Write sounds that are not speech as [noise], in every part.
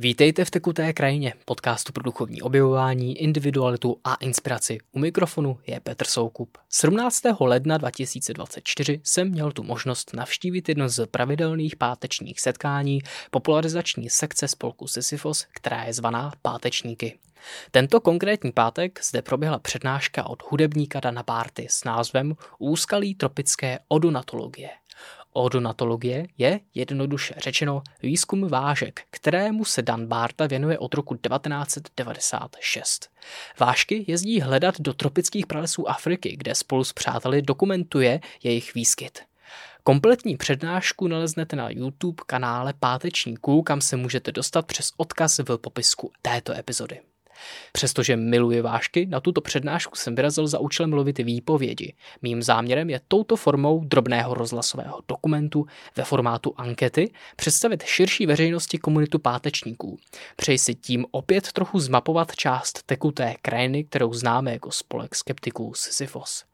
Vítejte v Tekuté krajině, podcastu pro duchovní objevování, individualitu a inspiraci. U mikrofonu je Petr Soukup. 17. ledna 2024 jsem měl tu možnost navštívit jedno z pravidelných pátečních setkání popularizační sekce spolku Sisyfos, která je zvaná Pátečníky. Tento konkrétní pátek zde proběhla přednáška od hudebníka Dana Bárty s názvem Úskalí tropické odonatologie – Odonatologie je, jednoduše řečeno, výzkum vážek, kterému se Dan Barta věnuje od roku 1996. Vážky jezdí hledat do tropických pralesů Afriky, kde spolu s přáteli dokumentuje jejich výskyt. Kompletní přednášku naleznete na YouTube kanále Pátečníků, kam se můžete dostat přes odkaz v popisku této epizody. Přestože miluji vášky, na tuto přednášku jsem vyrazil za účelem lovit výpovědi. Mým záměrem je touto formou drobného rozhlasového dokumentu ve formátu ankety představit širší veřejnosti komunitu pátečníků. Přeji si tím opět trochu zmapovat část tekuté krajiny, kterou známe jako spolek skeptiků Sisyfos.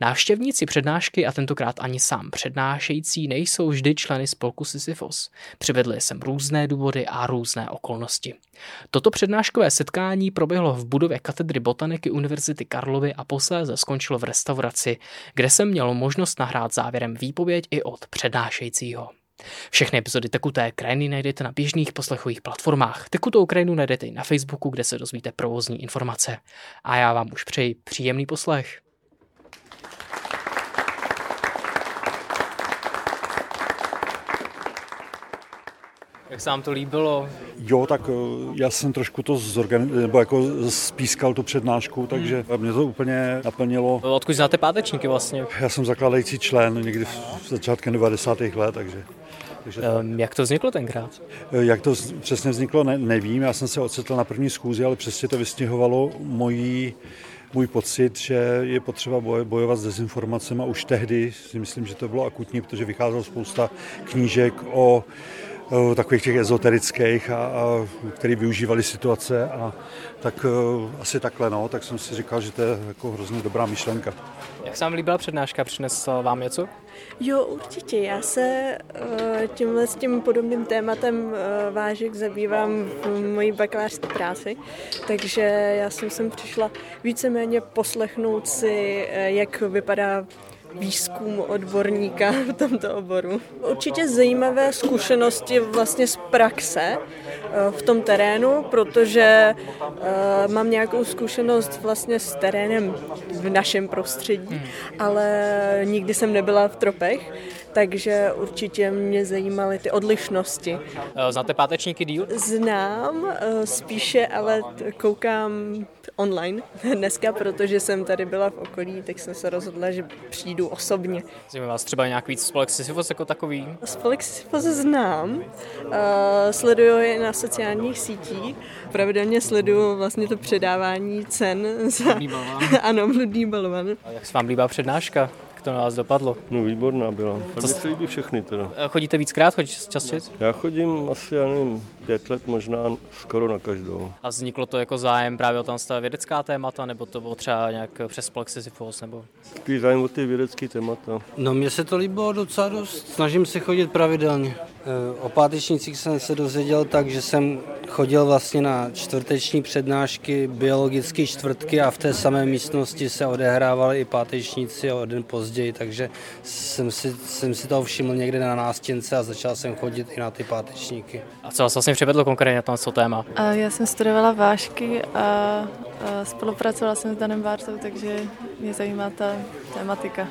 Návštěvníci přednášky a tentokrát ani sám přednášející nejsou vždy členy spolku Sisyfos. Přivedli jsem různé důvody a různé okolnosti. Toto přednáškové setkání proběhlo v budově katedry botaniky Univerzity Karlovy a posléze skončilo v restauraci, kde jsem měl možnost nahrát závěrem výpověď i od přednášejícího. Všechny epizody Tekuté krajiny najdete na běžných poslechových platformách. Tekutou krajinu najdete i na Facebooku, kde se dozvíte provozní informace. A já vám už přeji příjemný poslech. Jak se vám to líbilo? Jo, tak eh, já jsem trošku to zorganiz... nebo jako spískal tu přednášku, takže hmm. mě to úplně naplnilo. Odkud znáte pátečníky vlastně? Já jsem zakládající člen někdy v začátkem 90. let, takže... takže um, jak to vzniklo tenkrát? Eh, jak to přesně vzniklo, ne, nevím. Já jsem se ocitl na první schůzi, ale přesně to vystěhovalo mojí můj pocit, že je potřeba bojovat s dezinformacemi už tehdy si myslím, že to bylo akutní, protože vycházelo spousta knížek o takových těch ezoterických, a, a, který využívali situace a tak asi takhle, no, tak jsem si říkal, že to je jako hrozně dobrá myšlenka. Jak se vám líbila přednáška? Přinesl vám něco? Jo, určitě. Já se tímhle s tím podobným tématem vážek zabývám v mojí bakalářské práci, takže já jsem sem přišla víceméně poslechnout si, jak vypadá výzkum odborníka v tomto oboru. Určitě zajímavé zkušenosti vlastně z praxe eh, v tom terénu, protože eh, mám nějakou zkušenost vlastně s terénem v našem prostředí, hmm. ale nikdy jsem nebyla v tropech, takže určitě mě zajímaly ty odlišnosti. Eh, znáte pátečníky díl? Znám, spíše, ale koukám online [laughs] dneska, protože jsem tady byla v okolí, tak jsem se rozhodla, že přijdu osobně. Zajímá vás třeba nějak víc spolek Sisyfos jako takový? Spolek Sisyfos znám, uh, sleduju je na sociálních sítích, pravidelně sleduju vlastně to předávání cen za... [laughs] Ano, bludný balvan. A jak se vám líbá přednáška? To na vás dopadlo? No výborná byla. Mně se líbí všechny teda. Chodíte víckrát, chodíte častěji? Já chodím asi, já nevím, pět let možná skoro na každou. A vzniklo to jako zájem právě o tam vědecká témata, nebo to bylo třeba nějak přes Plexisifos, nebo? Takový zájem o ty vědecké témata. No mně se to líbilo docela dost. Snažím se chodit pravidelně. Eh, o pátečnicích jsem se dozvěděl tak, že jsem chodil vlastně na čtvrteční přednášky biologické čtvrtky a v té samé místnosti se odehrávali i pátečníci o den později, takže jsem si, jsem si toho všiml někde na nástěnce a začal jsem chodit i na ty pátečníky. A co vás vlastně přivedlo konkrétně na to téma? Já jsem studovala vášky a spolupracovala jsem s Danem Bártou, takže mě zajímá ta tematika.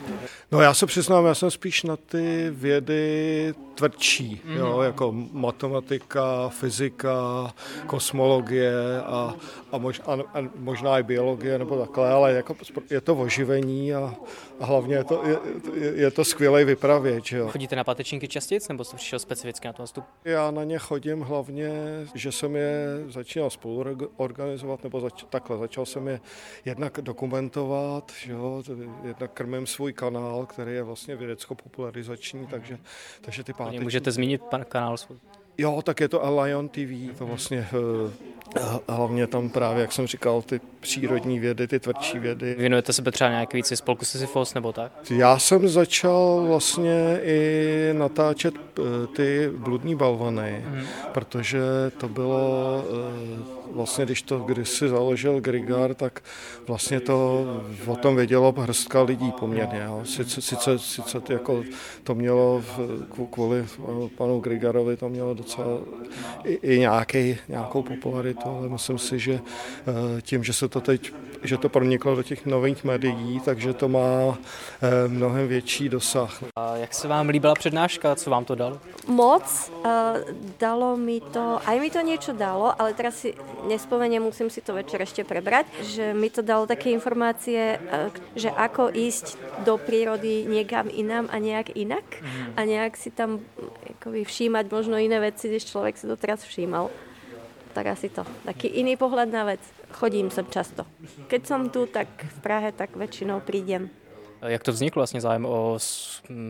No já se přiznám, já jsem spíš na ty vědy tvrdší, mm. jo, jako matematika, fyzika, kosmologie a, a, mož, a, a možná i biologie nebo takhle, ale jako je to oživení a, a hlavně je to, je, je to skvělý vypravěč. Jo. Chodíte na patečníky častěji, nebo jste přišel specificky na to nastup? Já na ně chodím hlavně, že jsem je začínal spolu organizovat, nebo zač, takhle, začal jsem je jednak dokumentovat, jo, jednak krmím svůj kanál, který je vlastně vědecko-popularizační, takže, takže ty páteční... Můžete zmínit pan kanál svůj? Jo, tak je to Lion TV, je to vlastně uh, hlavně tam právě, jak jsem říkal, ty přírodní vědy, ty tvrdší vědy. Věnujete se třeba nějak víc spolku Sisyfos nebo tak? Já jsem začal vlastně i natáčet eh, ty bludní balvany, hmm. protože to bylo eh, vlastně, když to kdysi založil Grigar, tak vlastně to o tom vědělo hrstka lidí poměrně. Jo. Sice, sice, sice jako to mělo kvůli panu Grigarovi to mělo docela i, i nějaký, nějakou popularitu, ale myslím si, že eh, tím, že se to teď že to proniklo do těch nových médií, takže to má eh, mnohem větší dosah. A jak se vám líbila přednáška, co vám to dalo? Moc, uh, dalo mi to, aj mi to niečo dalo, ale teraz si nespomeniem, musím si to večer ešte prebrať, že mi to dalo také informácie, uh, že ako ísť do prírody niekam inám a nejak inak mm. a nejak si tam akoby, všímať možno iné veci, než človek si doteraz všímal tak asi to. Taký iný pohľad na vec. Chodím sem často. Keď som tu, tak v Prahe, tak väčšinou prídem. Jak to vzniklo vlastně zájem o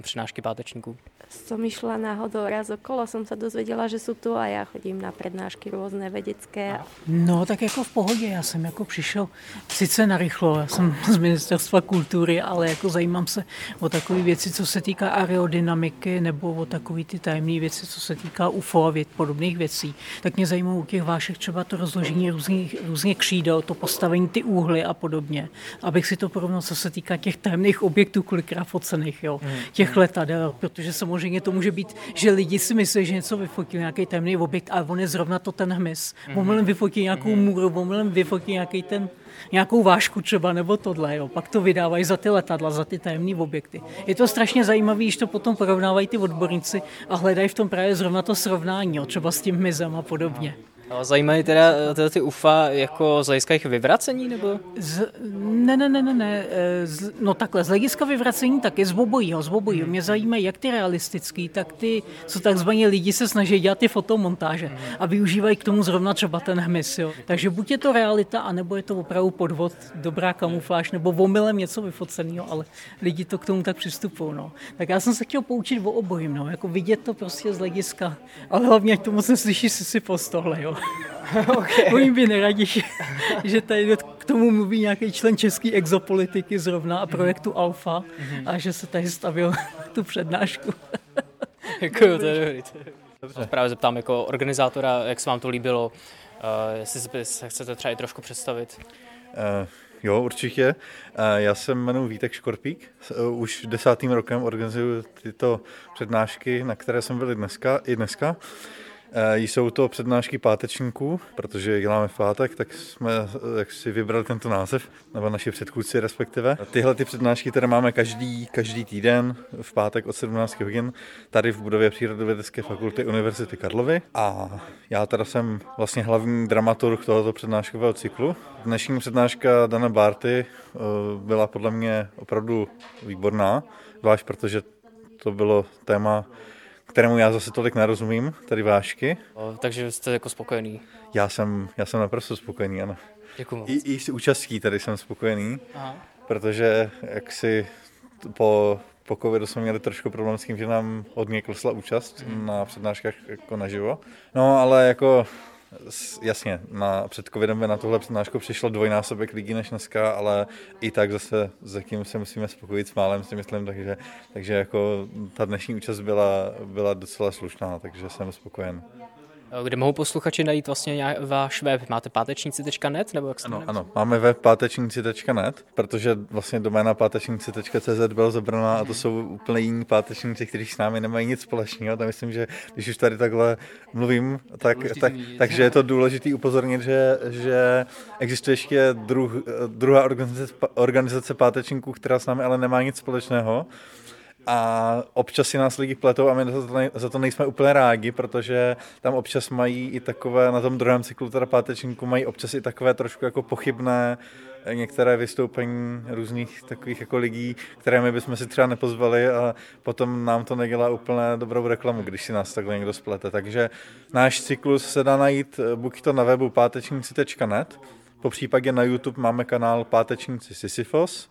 přednášky pátečníků? som išla náhodou raz okolo, som sa dozvěděla, že jsou tu a já chodím na přednášky různé vědecké. No tak jako v pohodě, já jsem jako přišel sice narychlo, já jsem [laughs] z ministerstva kultury, ale jako zajímám se o takové věci, co se týká aerodynamiky nebo o takové ty tajemné věci, co se týká UFO a věd, podobných věcí. Tak mě zajímá u těch vášek třeba to rozložení různých, různých křídel, to postavení ty úhly a podobně. Abych si to porovnal, co se týká těch tajemných objektů, kolikrát focených, jo, hmm. těch letadel, protože samozřejmě to může být, že lidi si myslí, že něco vyfotí, nějaký temný objekt, ale on je zrovna to ten hmyz. Mm-hmm. Omylem vyfotí nějakou můru, omylem vyfotí nějaký ten nějakou vášku třeba nebo tohle, jo. pak to vydávají za ty letadla, za ty tajemné objekty. Je to strašně zajímavé, když to potom porovnávají ty odborníci a hledají v tom právě zrovna to srovnání, jo, třeba s tím hmyzem a podobně. Zajímají teda, teda ty UFA jako z hlediska jejich vyvracení, nebo? Z, ne, ne, ne, ne, ne. Eh, z, no takhle, z hlediska vyvracení taky z obojího, z obojího. Mě zajímají jak ty realistický, tak ty, co takzvaně lidi se snaží dělat ty fotomontáže a využívají k tomu zrovna třeba ten hmyz, jo. Takže buď je to realita, anebo je to opravdu podvod, dobrá kamufláž, nebo omylem něco vyfoceného, ale lidi to k tomu tak přistupují, no. Tak já jsem se chtěl poučit o obojím, no, jako vidět to prostě z hlediska, ale hlavně, ať to moc neslyší si si tohle, jo. [laughs] okay. Oni by neradi, že, že tady k tomu mluví nějaký člen české exopolitiky zrovna a projektu Alfa mm-hmm. a že se tady stavil [laughs] tu přednášku. [laughs] Děkuju, to je dobrý. Dobře. Právě zeptám jako organizátora, jak se vám to líbilo, uh, jestli se chcete třeba i trošku představit. Uh, jo, určitě. Uh, já se jmenuji Vítek Škorpík. Uh, už desátým rokem organizuju tyto přednášky, na které jsem byl dneska, i dneska. Eh, jsou to přednášky pátečníků, protože děláme v pátek, tak jsme eh, jak si vybrali tento název, nebo naši předchůdci respektive. Tyhle ty přednášky, které máme každý, každý týden v pátek od 17 hodin tady v budově Přírodovědecké fakulty Univerzity Karlovy. A já teda jsem vlastně hlavní dramaturg tohoto přednáškového cyklu. Dnešní přednáška Dana Barty eh, byla podle mě opravdu výborná, zvlášť protože to bylo téma kterému já zase tolik nerozumím, tady vášky. O, takže jste jako spokojený? Já jsem, já jsem naprosto spokojený, ano. Děkuji moc. I, I s účastí tady jsem spokojený, Aha. protože jak si po, po covidu jsme měli trošku problém s tím, že nám hodně klesla účast hmm. na přednáškách jako naživo. No ale jako jasně, na, před covidem by na tuhle přednášku přišlo dvojnásobek lidí než dneska, ale i tak zase tím se musíme spokojit s málem, si myslím, takže, takže jako ta dnešní účast byla, byla docela slušná, takže jsem spokojen. Kde mohou posluchači najít vlastně váš web? Máte pátečníci.net? Nebo jak ano, ano, máme web pátečníci.net, protože vlastně doména pátečníci.cz byla zabraná a to jsou úplně jiní pátečníci, kteří s námi nemají nic společného. Tak myslím, že když už tady takhle mluvím, tak, tak, takže je to důležité upozornit, že, že existuje ještě druh, druhá organizace, organizace pátečníků, která s námi ale nemá nic společného a občas si nás lidi pletou a my za to, za to nejsme úplně rádi, protože tam občas mají i takové, na tom druhém cyklu teda pátečníku mají občas i takové trošku jako pochybné eh, některé vystoupení různých takových jako lidí, které my bychom si třeba nepozvali a potom nám to nedělá úplně dobrou reklamu, když si nás takhle někdo splete. Takže náš cyklus se dá najít eh, buď to na webu pátečníci.net, po případě na YouTube máme kanál Pátečníci Sisyfos,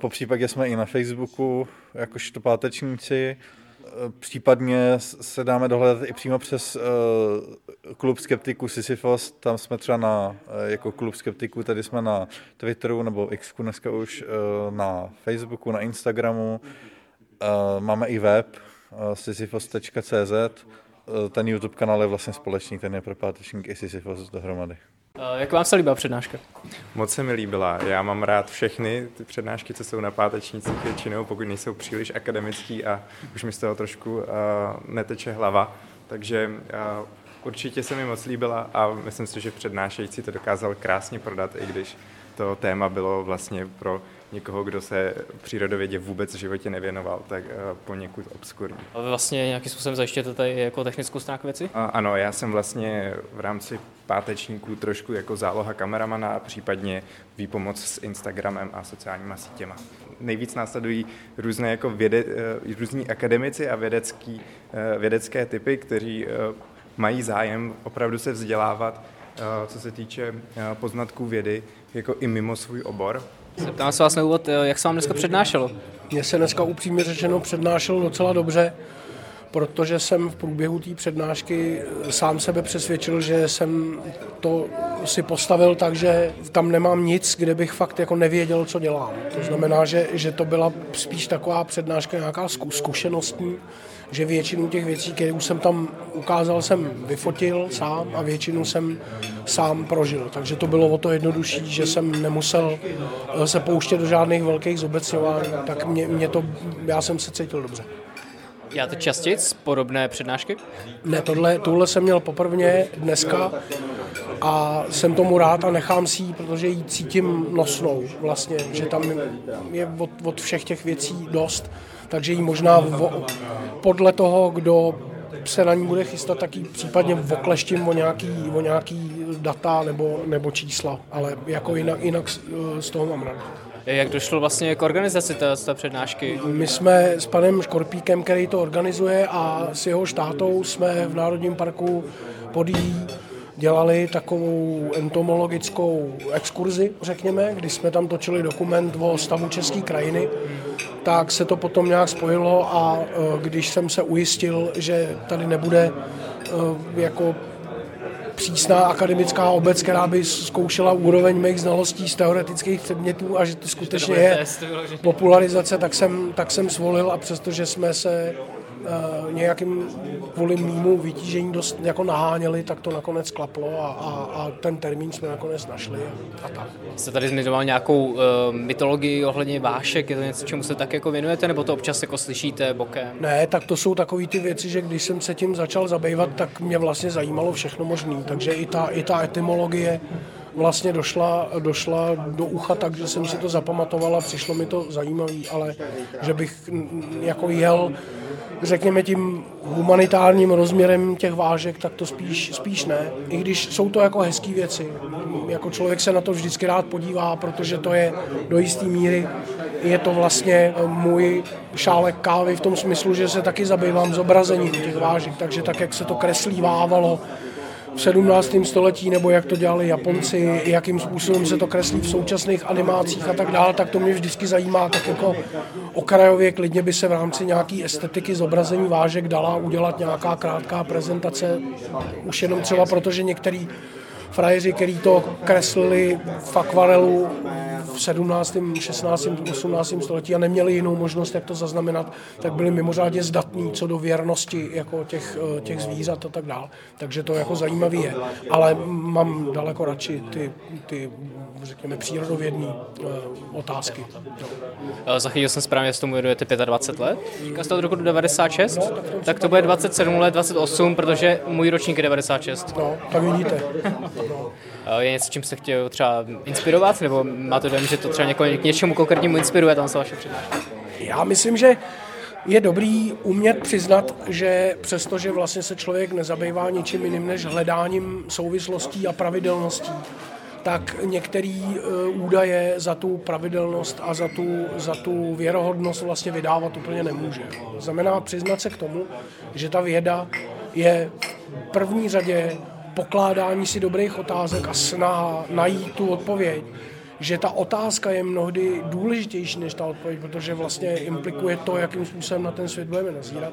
po případě jsme i na Facebooku, jakožto pátečníci. Eh, případně se dáme dohledat i přímo přes uh, klub skeptiků Sisyphos, tam jsme třeba na, eh, jako klub skeptiků, tady jsme na Twitteru nebo X dneska už, eh, na Facebooku, na Instagramu, máme i web sisyphos.cz, ten YouTube kanál je vlastně společný, ten je pro pátečník i Sisyphos dohromady. Jak vám se líbila přednáška? Moc se mi líbila. Já mám rád všechny ty přednášky, co jsou na pátečnících většinou, pokud nejsou příliš akademický a už mi z toho trošku uh, neteče hlava. Takže uh, určitě se mi moc líbila a myslím si, že přednášející to dokázal krásně prodat, i když to téma bylo vlastně pro někoho, kdo se přírodovědě vůbec v životě nevěnoval, tak uh, poněkud obskurní. A vy vlastně nějakým způsobem zajištěte tady jako technickou stránku věci? A, ano, já jsem vlastně v rámci pátečníků trošku jako záloha kameramana a případně výpomoc s Instagramem a sociálníma sítěma. Nejvíc následují různé jako věde, uh, různí akademici a vědecký, uh, vědecké typy, kteří mají zájem opravdu se vzdělávat, co se týče poznatků vědy, jako i mimo svůj obor. Zeptám se vás na úvod, jak se vám dneska přednášelo? Mně se dneska upřímně řečeno přednášelo docela dobře, protože jsem v průběhu té přednášky sám sebe přesvědčil, že jsem to si postavil tak, že tam nemám nic, kde bych fakt jako nevěděl, co dělám. To znamená, že, že to byla spíš taková přednáška nějaká zkušenostní, že většinu těch věcí, které už jsem tam ukázal, jsem vyfotil sám a většinu jsem sám prožil. Takže to bylo o to jednodušší, že jsem nemusel eh, se pouštět do žádných velkých zobecňování, tak mě, mě to, já jsem se cítil dobře. Já to častěji podobné přednášky? Ne, tohle, tohle jsem měl poprvé dneska a jsem tomu rád a nechám si ji, protože ji cítím nosnou vlastně, že tam je od, od všech těch věcí dost takže ji možná vo, podle toho, kdo se na ní bude chystat, tak ji případně okleštím o nějaký, o nějaký data nebo, nebo čísla, ale jako jinak, jinak z toho mám rád. Jak došlo vlastně k organizaci té, té přednášky? My jsme s panem Škorpíkem, který to organizuje a s jeho štátou jsme v Národním parku Podí dělali takovou entomologickou exkurzi, řekněme, kdy jsme tam točili dokument o stavu české krajiny, tak se to potom nějak spojilo a e, když jsem se ujistil, že tady nebude e, jako přísná akademická obec, která by zkoušela úroveň mých znalostí z teoretických předmětů a že to skutečně je popularizace, tak jsem, tak jsem svolil a přestože jsme se nějakým kvůli mýmu vytížení dost jako naháněli, tak to nakonec klaplo a, a, a ten termín jsme nakonec našli a, a tak. Jste tady zmiňoval nějakou uh, mytologii ohledně vášek, je to něco, čemu se tak jako věnujete, nebo to občas jako slyšíte bokem? Ne, tak to jsou takové ty věci, že když jsem se tím začal zabývat, tak mě vlastně zajímalo všechno možné, takže i ta, i ta etymologie vlastně došla, došla do ucha tak, že jsem si to zapamatovala, přišlo mi to zajímavý, ale že bych jako jel řekněme tím humanitárním rozměrem těch vážek, tak to spíš, spíš ne. I když jsou to jako hezké věci. Jako člověk se na to vždycky rád podívá, protože to je do jisté míry je to vlastně můj šálek kávy v tom smyslu, že se taky zabývám zobrazením těch vážek, takže tak, jak se to kreslí vávalo, v 17. století, nebo jak to dělali Japonci, jakým způsobem se to kreslí v současných animacích a tak dále, tak to mě vždycky zajímá, tak jako okrajově klidně by se v rámci nějaký estetiky zobrazení vážek dala udělat nějaká krátká prezentace, už jenom třeba proto, že některý frajeři, který to kreslili v akvarelu v 17., 16., 18. století a neměli jinou možnost, jak to zaznamenat, tak byli mimořádně zdatní co do věrnosti jako těch, eh, těch zvířat a tak dále. Takže to jako zajímavý je. Ale mám daleko radši ty, ty řekněme, přírodovědné uh, otázky. No. Zachytil jsem správně, že tomu věnujete 25 let. Říká jste od roku 96? No, tak, tak to bude 27 let, 28, protože můj ročník je 96. No, tak vidíte. No. [laughs] Je něco, čím se chtěl třeba inspirovat, nebo máte že to třeba něko, k něčemu konkrétnímu inspiruje tam se vaše přednáška? Já myslím, že je dobrý umět přiznat, že přestože vlastně se člověk nezabývá ničím jiným než hledáním souvislostí a pravidelností, tak některé e, údaje za tu pravidelnost a za tu, za tu věrohodnost vlastně vydávat úplně nemůže. Znamená přiznat se k tomu, že ta věda je v první řadě pokládání si dobrých otázek a snaha najít tu odpověď, že ta otázka je mnohdy důležitější než ta odpověď, protože vlastně implikuje to, jakým způsobem na ten svět budeme nazírat.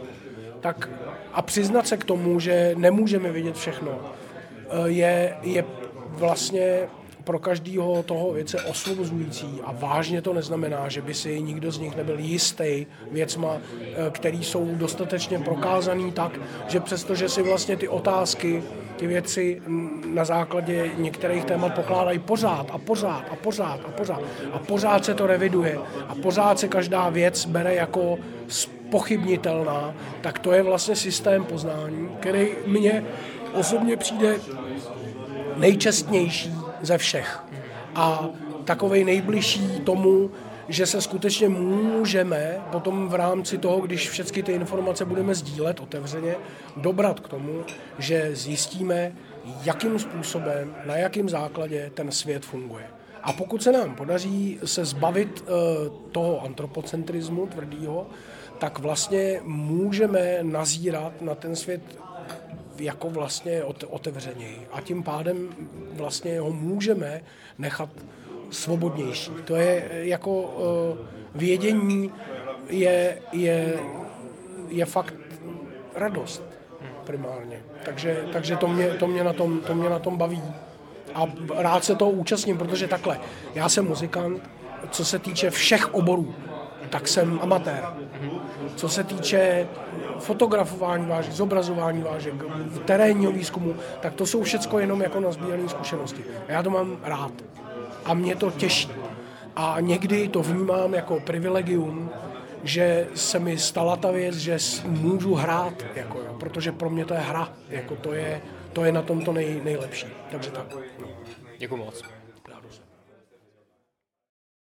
tak a přiznat se k tomu, že nemůžeme vidět všechno, eh, je, je vlastně pro každého toho věce osvobozující. A vážně to neznamená, že by si nikdo z nich nebyl jistý věcma, eh, který jsou dostatečně prokázaný tak, že přestože si vlastně ty otázky ty věci na základě některých témat pokládají pořád a pořád a pořád a pořád. A pořád se to reviduje. A pořád se každá věc bere jako pochybnitelná, tak to je vlastně systém poznání, který mně osobně přijde nejčestnější ze všech. A takovej nejbližší tomu, že se skutečně můžeme potom v rámci toho, když všechny ty informace budeme sdílet otevřeně, dobrat k tomu, že zjistíme, jakým způsobem, na jakém základě ten svět funguje. A pokud se nám podaří se zbavit uh, toho antropocentrismu tvrdýho, tak vlastně můžeme nazírat na ten svět jako vlastně otevřeněji. A tím pádem vlastně ho můžeme nechat svobodnější. To je jako uh, vědění je, je, je fakt radost primárně. Takže, takže to, mě, to, mě na tom, to mě na tom baví. A rád se toho účastním, protože takhle, já jsem muzikant, co se týče všech oborů, tak jsem amatér. Co se týče fotografování vážek, zobrazování vážek, terénního výzkumu, tak to jsou všechno jenom jako nazbírané zkušenosti. A já to mám rád a mě to těší. A někdy to vnímám jako privilegium, že se mi stala ta věc, že můžu hrát, jako jo, protože pro mě to je hra, jako to je, to je na tom to nej, nejlepší. Takže tak. Děkuji moc.